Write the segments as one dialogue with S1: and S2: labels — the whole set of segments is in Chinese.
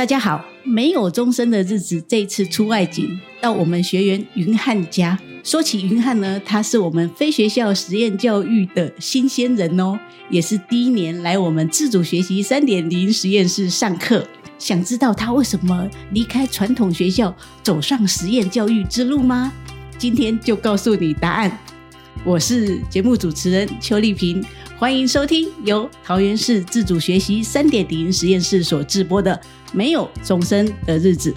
S1: 大家好，没有终身的日子，这次出外景到我们学员云汉家。说起云汉呢，他是我们非学校实验教育的新鲜人哦，也是第一年来我们自主学习三点零实验室上课。想知道他为什么离开传统学校，走上实验教育之路吗？今天就告诉你答案。我是节目主持人邱丽萍，欢迎收听由桃园市自主学习三点零实验室所制播的《没有终身的日子》。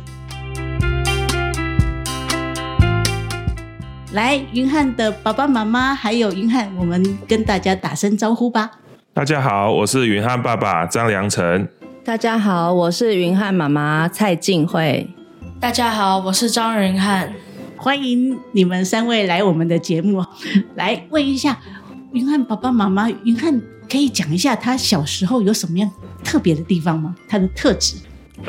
S1: 来，云汉的爸爸妈妈还有云汉，我们跟大家打声招呼吧。
S2: 大家好，我是云汉爸爸张良成。
S3: 大家好，我是云汉妈妈蔡静慧。
S4: 大家好，我是张云汉。
S1: 欢迎你们三位来我们的节目。来问一下云汉爸爸妈妈，云汉可以讲一下他小时候有什么样特别的地方吗？他的特质？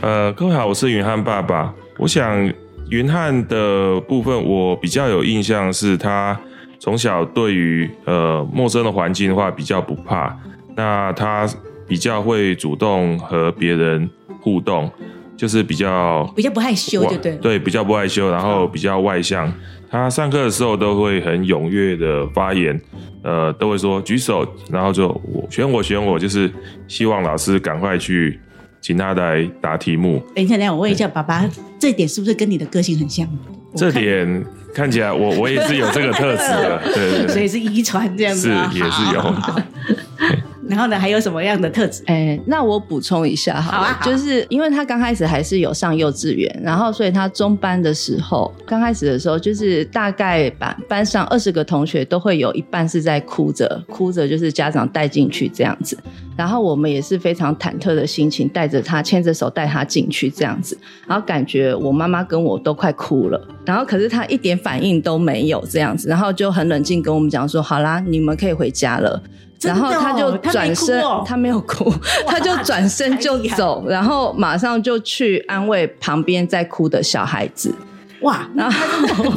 S2: 呃，各位好，我是云汉爸爸。我想云汉的部分，我比较有印象是他从小对于呃陌生的环境的话比较不怕。那他。比较会主动和别人互动，就是比较
S1: 比较不害羞，对对
S2: 对，比较不害羞，然后比较外向。他上课的时候都会很踊跃的发言，呃，都会说举手，然后就我选我选我，就是希望老师赶快去请他来答题目。
S1: 等一下，等一下，我问一下爸爸，这点是不是跟你的个性很像？
S2: 这点看起来我我也是有这个特质的，对对对，
S1: 所以是遗传这样子，
S2: 是也是有。
S1: 然后呢，还有什么样的特质？
S3: 哎，那我补充一下好，好啊，就是因为他刚开始还是有上幼稚园，然后所以他中班的时候，刚开始的时候，就是大概班班上二十个同学都会有一半是在哭着，哭着就是家长带进去这样子，然后我们也是非常忐忑的心情，带着他牵着手带他进去这样子，然后感觉我妈妈跟我都快哭了，然后可是他一点反应都没有这样子，然后就很冷静跟我们讲说，好啦，你们可以回家了。然后他就转身，他没，哦、他没有哭，他就转身就走，然后马上就去安慰旁边在哭的小孩子。
S1: 哇，然后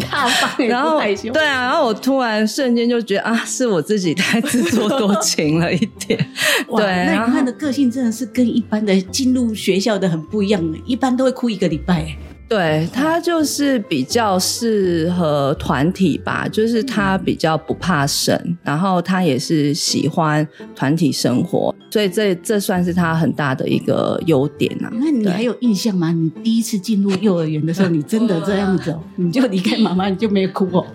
S3: 然后对啊，然后我突然瞬间就觉得啊，是我自己太自作多情了一点。对，
S1: 那你看的个性真的是跟一般的进入学校的很不一样，一般都会哭一个礼拜。
S3: 对，他就是比较适合团体吧，就是他比较不怕生，然后他也是喜欢团体生活，所以这这算是他很大的一个优点啊。
S1: 那你还有印象吗？你第一次进入幼儿园的时候，你真的这样子，你就离开妈妈，你就没有哭哦？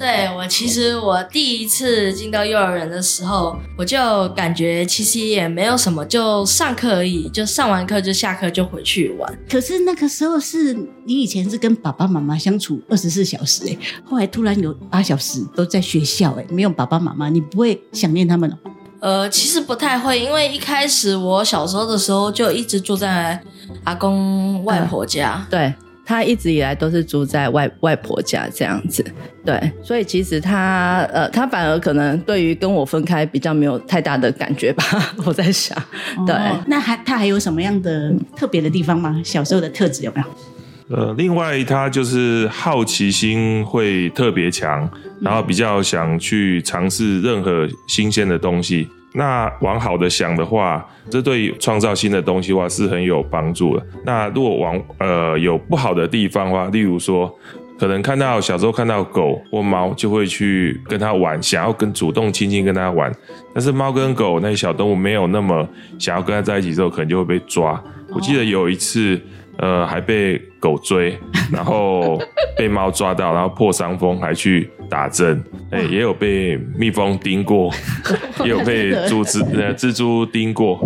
S4: 对，我其实我第一次进到幼儿园的时候，我就感觉其实也没有什么，就上课而已，就上完课就下课就回去玩。
S1: 可是那个时候是你以前是跟爸爸妈妈相处二十四小时哎，后来突然有八小时都在学校哎，没有爸爸妈妈，你不会想念他们哦？
S4: 呃，其实不太会，因为一开始我小时候的时候就一直住在阿公外婆家，
S3: 呃、对。他一直以来都是住在外外婆家这样子，对，所以其实他呃，他反而可能对于跟我分开比较没有太大的感觉吧，我在想，对，
S1: 哦、那还他还有什么样的特别的地方吗？小时候的特质有没有？
S2: 呃，另外他就是好奇心会特别强，然后比较想去尝试任何新鲜的东西。那往好的想的话，这对创造新的东西的话是很有帮助的。那如果往呃有不好的地方的话，例如说，可能看到小时候看到狗或猫，就会去跟它玩，想要跟主动亲近跟它玩。但是猫跟狗那些小动物没有那么想要跟它在一起之后，可能就会被抓。我记得有一次。呃，还被狗追，然后被猫抓到，然后破伤风，还去打针。哎、欸，也有被蜜蜂叮过，也有被蜘蛛呃蜘蛛叮过。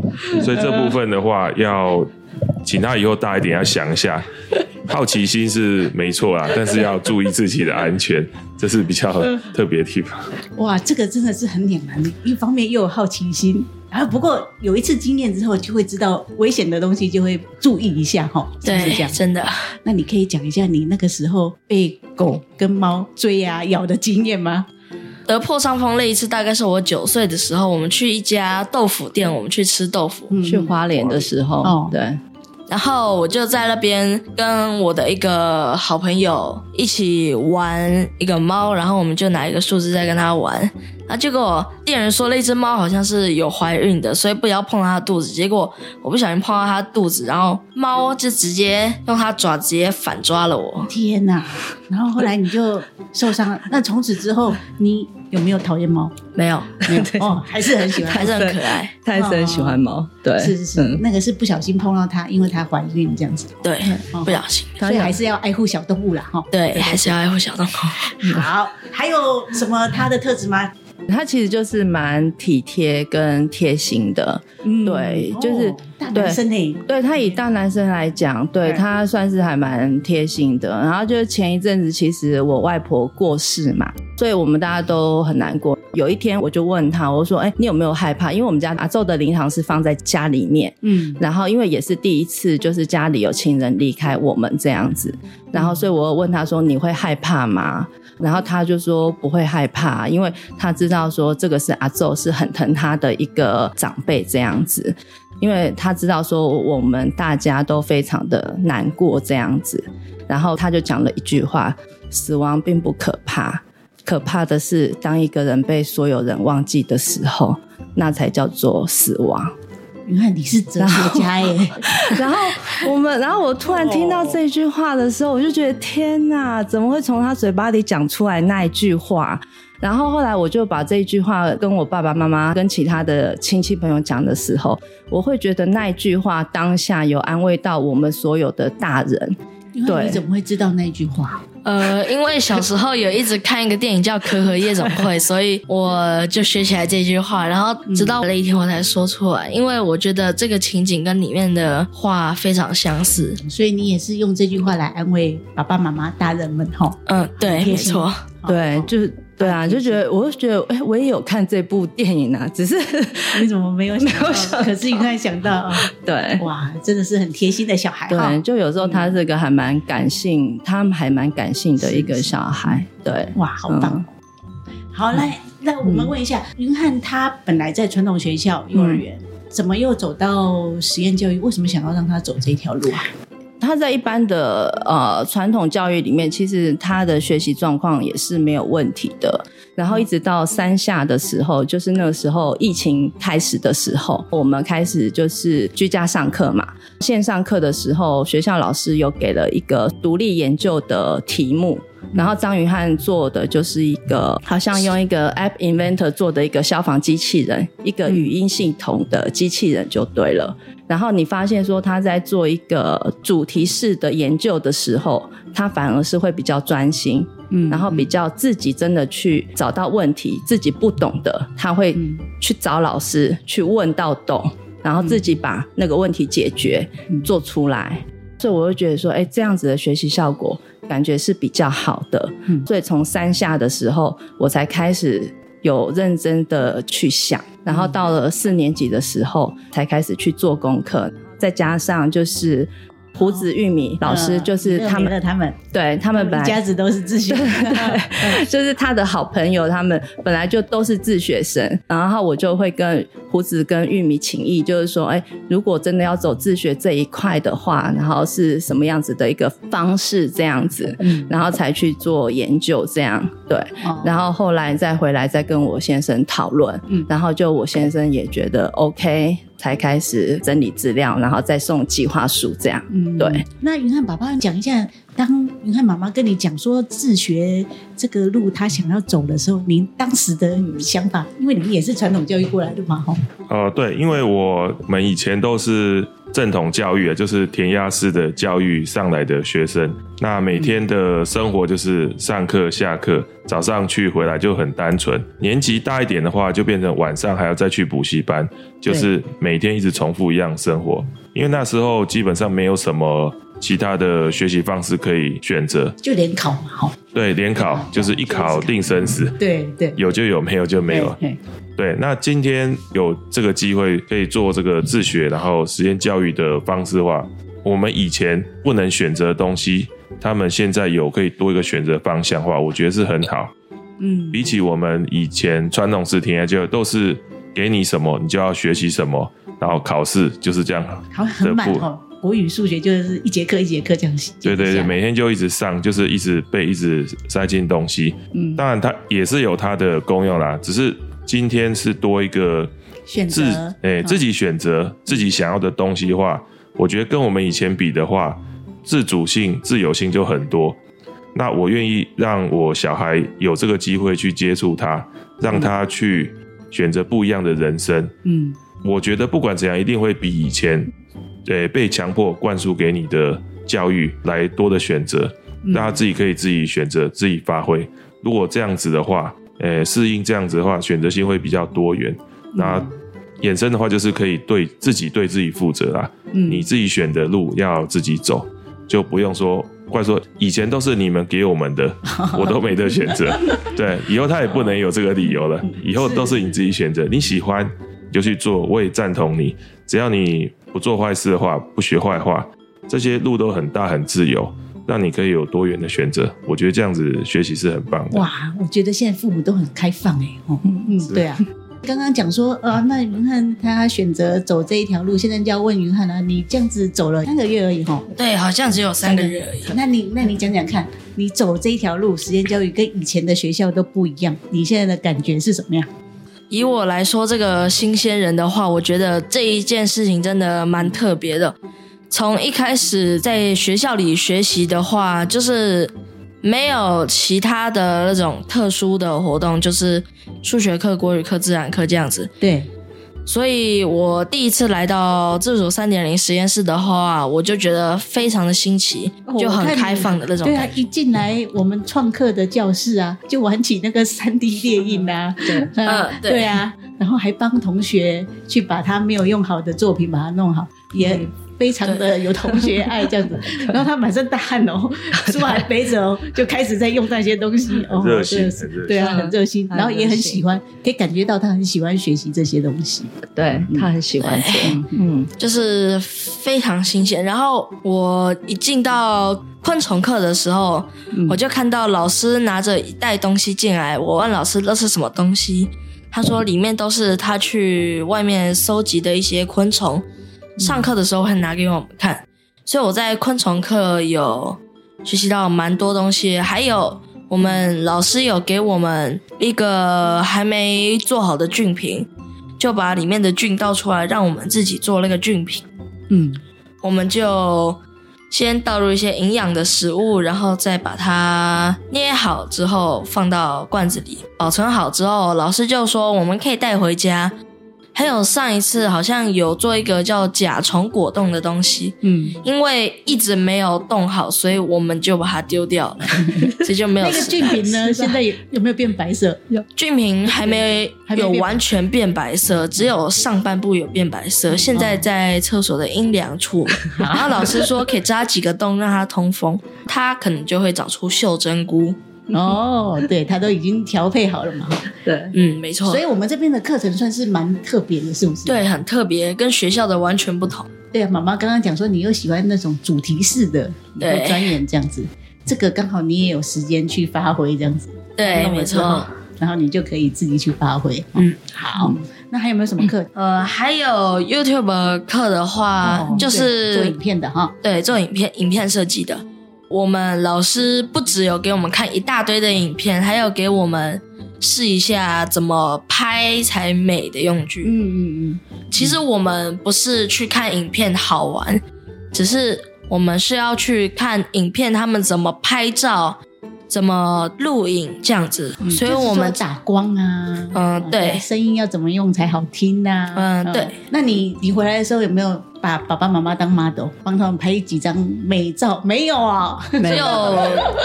S2: 所以这部分的话，要请他以后大一点，要想一下。好奇心是没错啦，但是要注意自己的安全，这是比较特别的地方。
S1: 哇，这个真的是很两难，一方面又有好奇心。啊，不过有一次经验之后，就会知道危险的东西就会注意一下哈。
S4: 对，是这样，真的。
S1: 那你可以讲一下你那个时候被狗跟猫追啊咬的经验吗？
S4: 得破伤风那一次大概是我九岁的时候，我们去一家豆腐店，我们去吃豆腐。
S3: 嗯、去花莲的时候，哦，对。
S4: 然后我就在那边跟我的一个好朋友一起玩一个猫，然后我们就拿一个树枝在跟他玩。啊！结果店员说那只猫好像是有怀孕的，所以不要碰它的肚子。结果我不小心碰到它肚子，然后猫就直接用它爪直接反抓了我。
S1: 天哪！然后后来你就受伤了。那从此之后，你有没有讨厌猫？
S4: 没有，
S1: 没有 哦，还是很喜欢，
S4: 还是很可爱。
S3: 他还是很喜欢猫。对，
S1: 是是是，嗯、那个是不小心碰到它，因为它怀孕这样子。
S4: 对，不小心。
S1: 所以还是要爱护小动物啦，哈。
S4: 对，还是要爱护小动物。
S1: 好，还有什么它的特质吗？
S3: 他其实就是蛮体贴跟贴心的，嗯、对，就是、哦、
S1: 大男生呢。
S3: 对，他以大男生来讲，对，他算是还蛮贴心的。然后就是前一阵子，其实我外婆过世嘛，所以我们大家都很难过。有一天，我就问他，我说：“哎、欸，你有没有害怕？因为我们家阿昼的灵堂是放在家里面，嗯，然后因为也是第一次，就是家里有亲人离开我们这样子，然后所以我问他说：你会害怕吗？”然后他就说不会害怕，因为他知道说这个是阿昼是很疼他的一个长辈这样子，因为他知道说我们大家都非常的难过这样子，然后他就讲了一句话：死亡并不可怕，可怕的是当一个人被所有人忘记的时候，那才叫做死亡。
S1: 原来你是哲学家耶！
S3: 然后我们，然后我突然听到这句话的时候，我就觉得天哪，怎么会从他嘴巴里讲出来那一句话？然后后来我就把这一句话跟我爸爸妈妈、跟其他的亲戚朋友讲的时候，我会觉得那一句话当下有安慰到我们所有的大人。对，
S1: 你怎么会知道那句话？
S4: 呃，因为小时候有一直看一个电影叫《可可夜总会》，所以我就学起来这句话，然后直到那一天我才说出来。因为我觉得这个情景跟里面的话非常相似，
S1: 所以你也是用这句话来安慰爸爸妈妈、大人们哈。
S4: 嗯，对，没错，
S3: 对，就是。对啊，就觉得我就觉得，哎，我也有看这部电影啊，只是
S1: 你怎么没有想到？想可是你看想到啊，
S3: 对，
S1: 哇，真的是很贴心的小孩。
S3: 对，就有时候他是个还蛮感性，嗯、他还蛮感性的一个小孩。对，
S1: 哇，好棒。嗯、好，来，那我们问一下，云翰他本来在传统学校幼儿园，嗯、怎么又走到实验教育？为什么想要让他走这条路啊？
S3: 他在一般的呃传统教育里面，其实他的学习状况也是没有问题的。然后一直到三下的时候，就是那个时候疫情开始的时候，我们开始就是居家上课嘛。线上课的时候，学校老师有给了一个独立研究的题目，然后张云翰做的就是一个好像用一个 App Inventor 做的一个消防机器人，一个语音系统的机器人就对了。然后你发现说他在做一个主题式的研究的时候，他反而是会比较专心，嗯，然后比较自己真的去找到问题，自己不懂的，他会去找老师去问到懂，然后自己把那个问题解决做出来。所以我就觉得说，哎，这样子的学习效果感觉是比较好的。所以从三下的时候，我才开始有认真的去想。然后到了四年级的时候，才开始去做功课，再加上就是。胡子玉米老师就是他们，
S1: 他们。
S3: 对他们本来一
S1: 家子都是自
S3: 学 就是他的好朋友，他们本来就都是自学生，然后我就会跟胡子跟玉米请益，就是说，哎，如果真的要走自学这一块的话，然后是什么样子的一个方式这样子，然后才去做研究这样，对，然后后来再回来再跟我先生讨论，然后就我先生也觉得 OK。才开始整理资料，然后再送计划书，这样。嗯，对。
S1: 那云翰爸爸讲一下，当云翰妈妈跟你讲说自学这个路他想要走的时候，您当时的想法，因为你们也是传统教育过来的嘛，哈。
S2: 呃，对，因为我们以前都是。正统教育啊，就是填鸭式的教育上来的学生，那每天的生活就是上课、下课，早上去回来就很单纯。年级大一点的话，就变成晚上还要再去补习班，就是每天一直重复一样生活。因为那时候基本上没有什么其他的学习方式可以选择，
S1: 就联考嘛，哈。
S2: 对，联考就是一考定生死。
S1: 对对，
S2: 有就有，没有就没有。对，那今天有这个机会可以做这个自学，然后实验教育的方式的话，我们以前不能选择的东西，他们现在有可以多一个选择方向的话，我觉得是很好。嗯，比起我们以前传统式填鸭教育，都是给你什么你就要学习什么，然后考试就是这样。
S1: 考很满哦。国语、数学就是一节课一节课这样。
S2: 对对对，每天就一直上，就是一直背，一直塞进东西。嗯，当然它也是有它的功用啦，只是今天是多一个
S1: 选择，
S2: 哎、欸，自己选择、嗯、自己想要的东西的话，我觉得跟我们以前比的话，自主性、自由性就很多。那我愿意让我小孩有这个机会去接触他，让他去选择不一样的人生。嗯，我觉得不管怎样，一定会比以前，对，被强迫灌输给你的教育来多的选择。大家自己可以自己选择，自己发挥。如果这样子的话，诶，适应这样子的话，选择性会比较多元。那衍生的话，就是可以对自己对自己负责啦。嗯，你自己选的路要自己走，就不用说。怪说以前都是你们给我们的，我都没得选择。对，以后他也不能有这个理由了。以后都是你自己选择，你喜欢就去做，我也赞同你。只要你不做坏事的话，不学坏话，这些路都很大很自由，让你可以有多元的选择。我觉得这样子学习是很棒的。
S1: 哇，我觉得现在父母都很开放哎。哦，嗯，对啊。刚刚讲说，呃，那云汉他选择走这一条路，现在就要问云汉了。你这样子走了三个月而已，哈？
S4: 对，好像只有三个月而已。
S1: 那你，那你讲讲看，你走这一条路，实验教育跟以前的学校都不一样，你现在的感觉是什么样？
S4: 以我来说，这个新鲜人的话，我觉得这一件事情真的蛮特别的。从一开始在学校里学习的话，就是。没有其他的那种特殊的活动，就是数学课、国语课、自然课这样子。
S1: 对，
S4: 所以我第一次来到自主三点零实验室的话，我就觉得非常的新奇，就很开放的那种。
S1: 对啊，一进来我们创客的教室啊，就玩起那个三 D 列印啊，对，嗯，对啊，然后还帮同学去把他没有用好的作品把它弄好，也。嗯非常的有同学爱这样子，然后他满身大汗哦，书还背着哦，就开始在用那些东西哦，
S2: 热心，
S1: 对啊，很热心，然后也很喜欢，可以感觉到他很喜欢学习这些东西，
S3: 对，他很喜欢做，
S4: 嗯，就是非常新鲜。然后我一进到昆虫课的时候，我就看到老师拿着一袋东西进来，我问老师那是什么东西，他说里面都是他去外面收集的一些昆虫。上课的时候会拿给我们看，所以我在昆虫课有学习到蛮多东西，还有我们老师有给我们一个还没做好的菌瓶，就把里面的菌倒出来，让我们自己做那个菌瓶。嗯，我们就先倒入一些营养的食物，然后再把它捏好之后放到罐子里保存好之后，老师就说我们可以带回家。还有上一次好像有做一个叫甲虫果冻的东西，嗯，因为一直没有冻好，所以我们就把它丢掉了，所以就没有。
S1: 那个菌瓶呢？现在有有没有变白色？有，
S4: 菌瓶还没有完全变白色，只有上半部有变白色。现在在厕所的阴凉处，然后老师说可以扎几个洞让它通风，它可能就会长出袖珍菇。
S1: 哦，对，他都已经调配好了嘛。
S3: 对，
S4: 嗯，没错。
S1: 所以我们这边的课程算是蛮特别的，是不是？
S4: 对，很特别，跟学校的完全不同。
S1: 对啊，妈妈刚刚讲说你又喜欢那种主题式的，对，专研这样子，这个刚好你也有时间去发挥这样子。
S4: 对，没错。
S1: 然后你就可以自己去发挥。嗯，好。那还有没有什么课？
S4: 呃，还有 YouTube 课的话，就是
S1: 做影片的哈。
S4: 对，做影片，影片设计的。我们老师不只有给我们看一大堆的影片，还有给我们试一下怎么拍才美的用具。嗯嗯嗯。其实我们不是去看影片好玩，只是我们是要去看影片他们怎么拍照。怎么录影这样子？嗯、所以我们
S1: 打光啊，
S4: 嗯，对，
S1: 声音要怎么用才好听呐、啊？
S4: 嗯，对。
S1: 那你你回来的时候有没有把爸爸妈妈当 model，帮他们拍几张美照？没有啊，
S4: 只有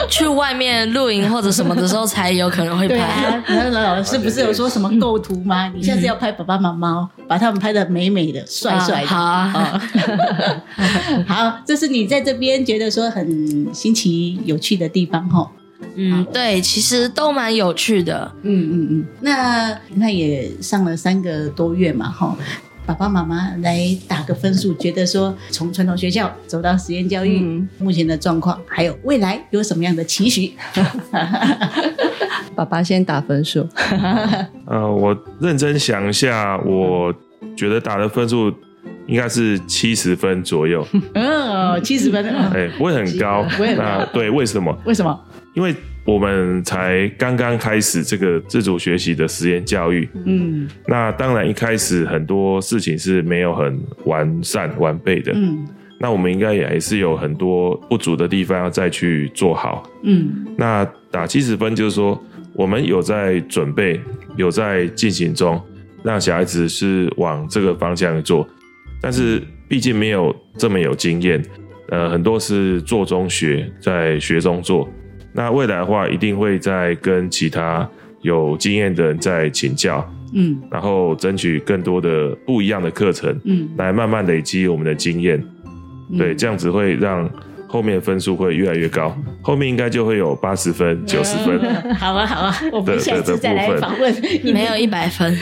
S4: 去外面露营或者什么的时候才有可能会拍。对啊，
S1: 那老师不是有说什么构图吗？你下次要拍爸爸妈妈，把他们拍的美美的、帅帅的。好啊，好，这是你在这边觉得说很新奇、有趣的地方哈。
S4: 嗯，对，其实都蛮有趣的。
S1: 嗯嗯嗯，那那也上了三个多月嘛，哈，爸爸妈妈来打个分数，觉得说从传统学校走到实验教育，嗯、目前的状况，还有未来有什么样的期许？
S3: 爸爸先打分数。
S2: 呃，我认真想一下，我觉得打的分数应该是七十分左右。
S1: 嗯，七十分，
S2: 哎，不会很高，
S1: 不会很高。
S2: 那对，为什么？
S1: 为什么？
S2: 因为我们才刚刚开始这个自主学习的实验教育。嗯，那当然一开始很多事情是没有很完善完备的。嗯，那我们应该也还是有很多不足的地方要再去做好。嗯，那打七十分就是说，我们有在准备，有在进行中，让小孩子是往这个方向做。但是毕竟没有这么有经验，呃，很多是做中学，在学中做。那未来的话，一定会再跟其他有经验的人再请教，嗯，然后争取更多的不一样的课程，嗯，来慢慢累积我们的经验，嗯，对，这样子会让后面分数会越来越高，后面应该就会有八十分、九十分。
S1: 好啊，好啊，我们下次再来访问。
S4: 你没有一百分，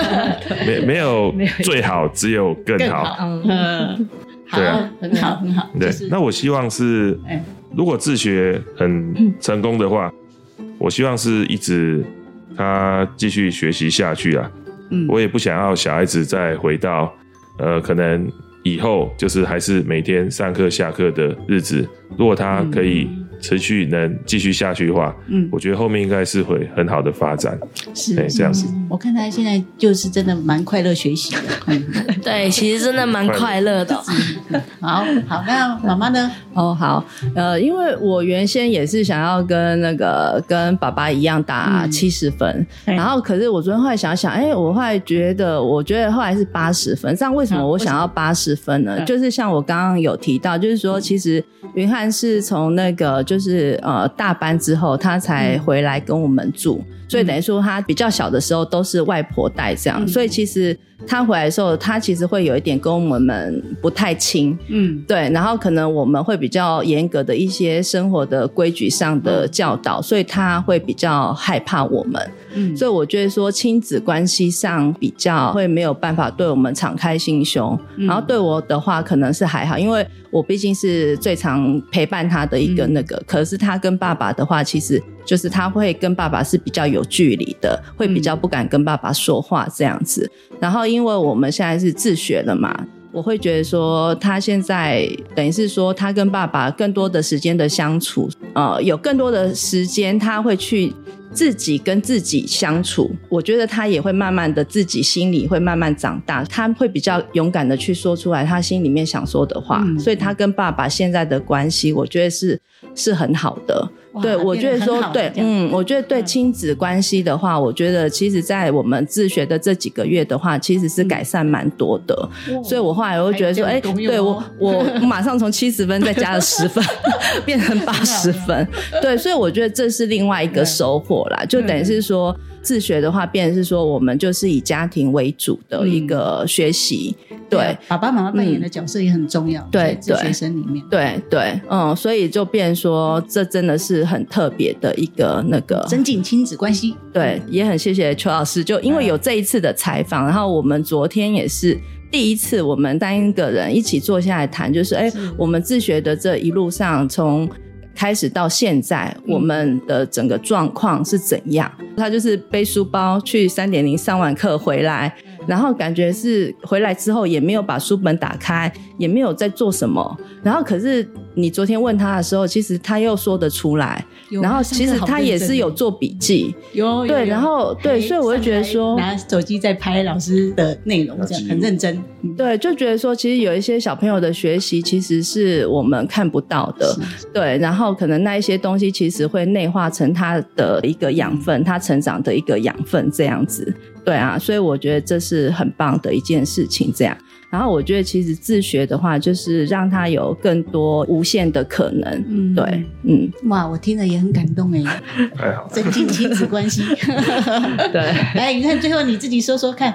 S2: 没没有最好，只有更好。
S1: 嗯，好啊，很好，很好。
S2: 对，那我希望是。如果自学很成功的话，嗯、我希望是一直他继续学习下去啊。嗯，我也不想要小孩子再回到呃，可能以后就是还是每天上课下课的日子。如果他可以。持续能继续下去的话，嗯，我觉得后面应该是会很好的发展，
S1: 是这样子。我看他现在就是真的蛮快乐学习的，
S4: 对，其实真的蛮快乐的。
S1: 好好，那妈妈呢？
S3: 哦，好，呃，因为我原先也是想要跟那个跟爸爸一样打七十分，然后可是我昨天后来想想，哎，我后来觉得，我觉得后来是八十分。这样为什么我想要八十分呢？就是像我刚刚有提到，就是说其实云汉是从那个就。就是呃，大班之后他才回来跟我们住，嗯、所以等于说他比较小的时候都是外婆带这样，嗯、所以其实他回来的时候，他其实会有一点跟我们不太亲，嗯，对，然后可能我们会比较严格的一些生活的规矩上的教导，嗯、所以他会比较害怕我们，嗯，所以我觉得说亲子关系上比较会没有办法对我们敞开心胸，嗯、然后对我的话可能是还好，因为。我毕竟是最常陪伴他的一个那个，嗯、可是他跟爸爸的话，其实就是他会跟爸爸是比较有距离的，会比较不敢跟爸爸说话这样子。嗯、然后，因为我们现在是自学的嘛，我会觉得说他现在等于是说他跟爸爸更多的时间的相处，呃，有更多的时间他会去。自己跟自己相处，我觉得他也会慢慢的自己心里会慢慢长大，他会比较勇敢的去说出来他心里面想说的话，嗯、所以他跟爸爸现在的关系，我觉得是是很好的。哇对，我觉得说对，嗯，我觉得对亲子关系的话，我觉得其实，在我们自学的这几个月的话，其实是改善蛮多的。嗯、所以我后来我会觉得说，哎、欸，对我我 马上从七十分再加了十分，变成八十分。对，所以我觉得这是另外一个收获啦，就等于是说。自学的话，变成是说我们就是以家庭为主的一个学习，嗯、对，对，
S1: 爸爸妈妈扮演的角色也很重要，
S3: 嗯、对，
S1: 对，学生里面，
S3: 对对，嗯，所以就变成说这真的是很特别的一个那个
S1: 增进亲子关系，
S3: 对，也很谢谢邱老师，就因为有这一次的采访，嗯、然后我们昨天也是第一次，我们三个人一起坐下来谈，就是哎，是。我们自学的这一路上从。开始到现在，我们的整个状况是怎样？他就是背书包去三点零上完课回来，然后感觉是回来之后也没有把书本打开，也没有在做什么，然后可是。你昨天问他的时候，其实他又说得出来，然后其实他也是有做笔记，
S1: 有
S3: 对，然后对，所以我就觉得说
S1: 拿手机在拍老师的内容，这样很认真，
S3: 对，就觉得说其实有一些小朋友的学习其实是我们看不到的，是。对，然后可能那一些东西其实会内化成他的一个养分，他成长的一个养分这样子，对啊，所以我觉得这是很棒的一件事情，这样。然后我觉得，其实自学的话，就是让他有更多无限的可能。嗯，对，嗯，
S1: 哇，我听了也很感动哎，
S2: 太好，
S1: 增进亲子关系。
S3: 对，
S1: 来，你看最后你自己说说看。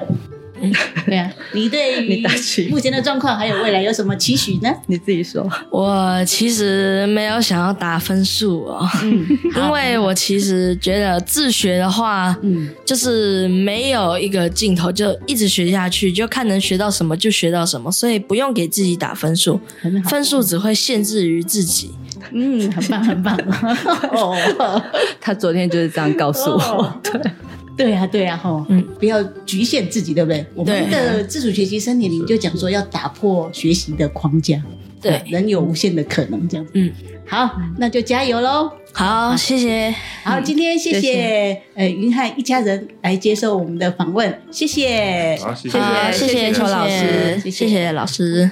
S1: 嗯，对啊，你对于目前的状况还有未来有什么期许呢？
S3: 你自己说。
S4: 我其实没有想要打分数哦，嗯，因为我其实觉得自学的话，嗯，就是没有一个尽头，就一直学下去，就看能学到什么就学到什么，所以不用给自己打分数，分数只会限制于自己。
S1: 嗯，很棒，很棒。哦，
S3: 他昨天就是这样告诉我，对。
S1: 对啊，对呀，哈，嗯，不要局限自己，对不对？我们的自主学习三点零就讲说要打破学习的框架，
S4: 对，
S1: 人有无限的可能，这样。子。嗯，好，那就加油喽！
S4: 好，谢谢。
S1: 好，今天谢谢呃云汉一家人来接受我们的访问，谢谢，
S2: 好，谢谢，
S4: 谢谢邱老师，谢谢老师。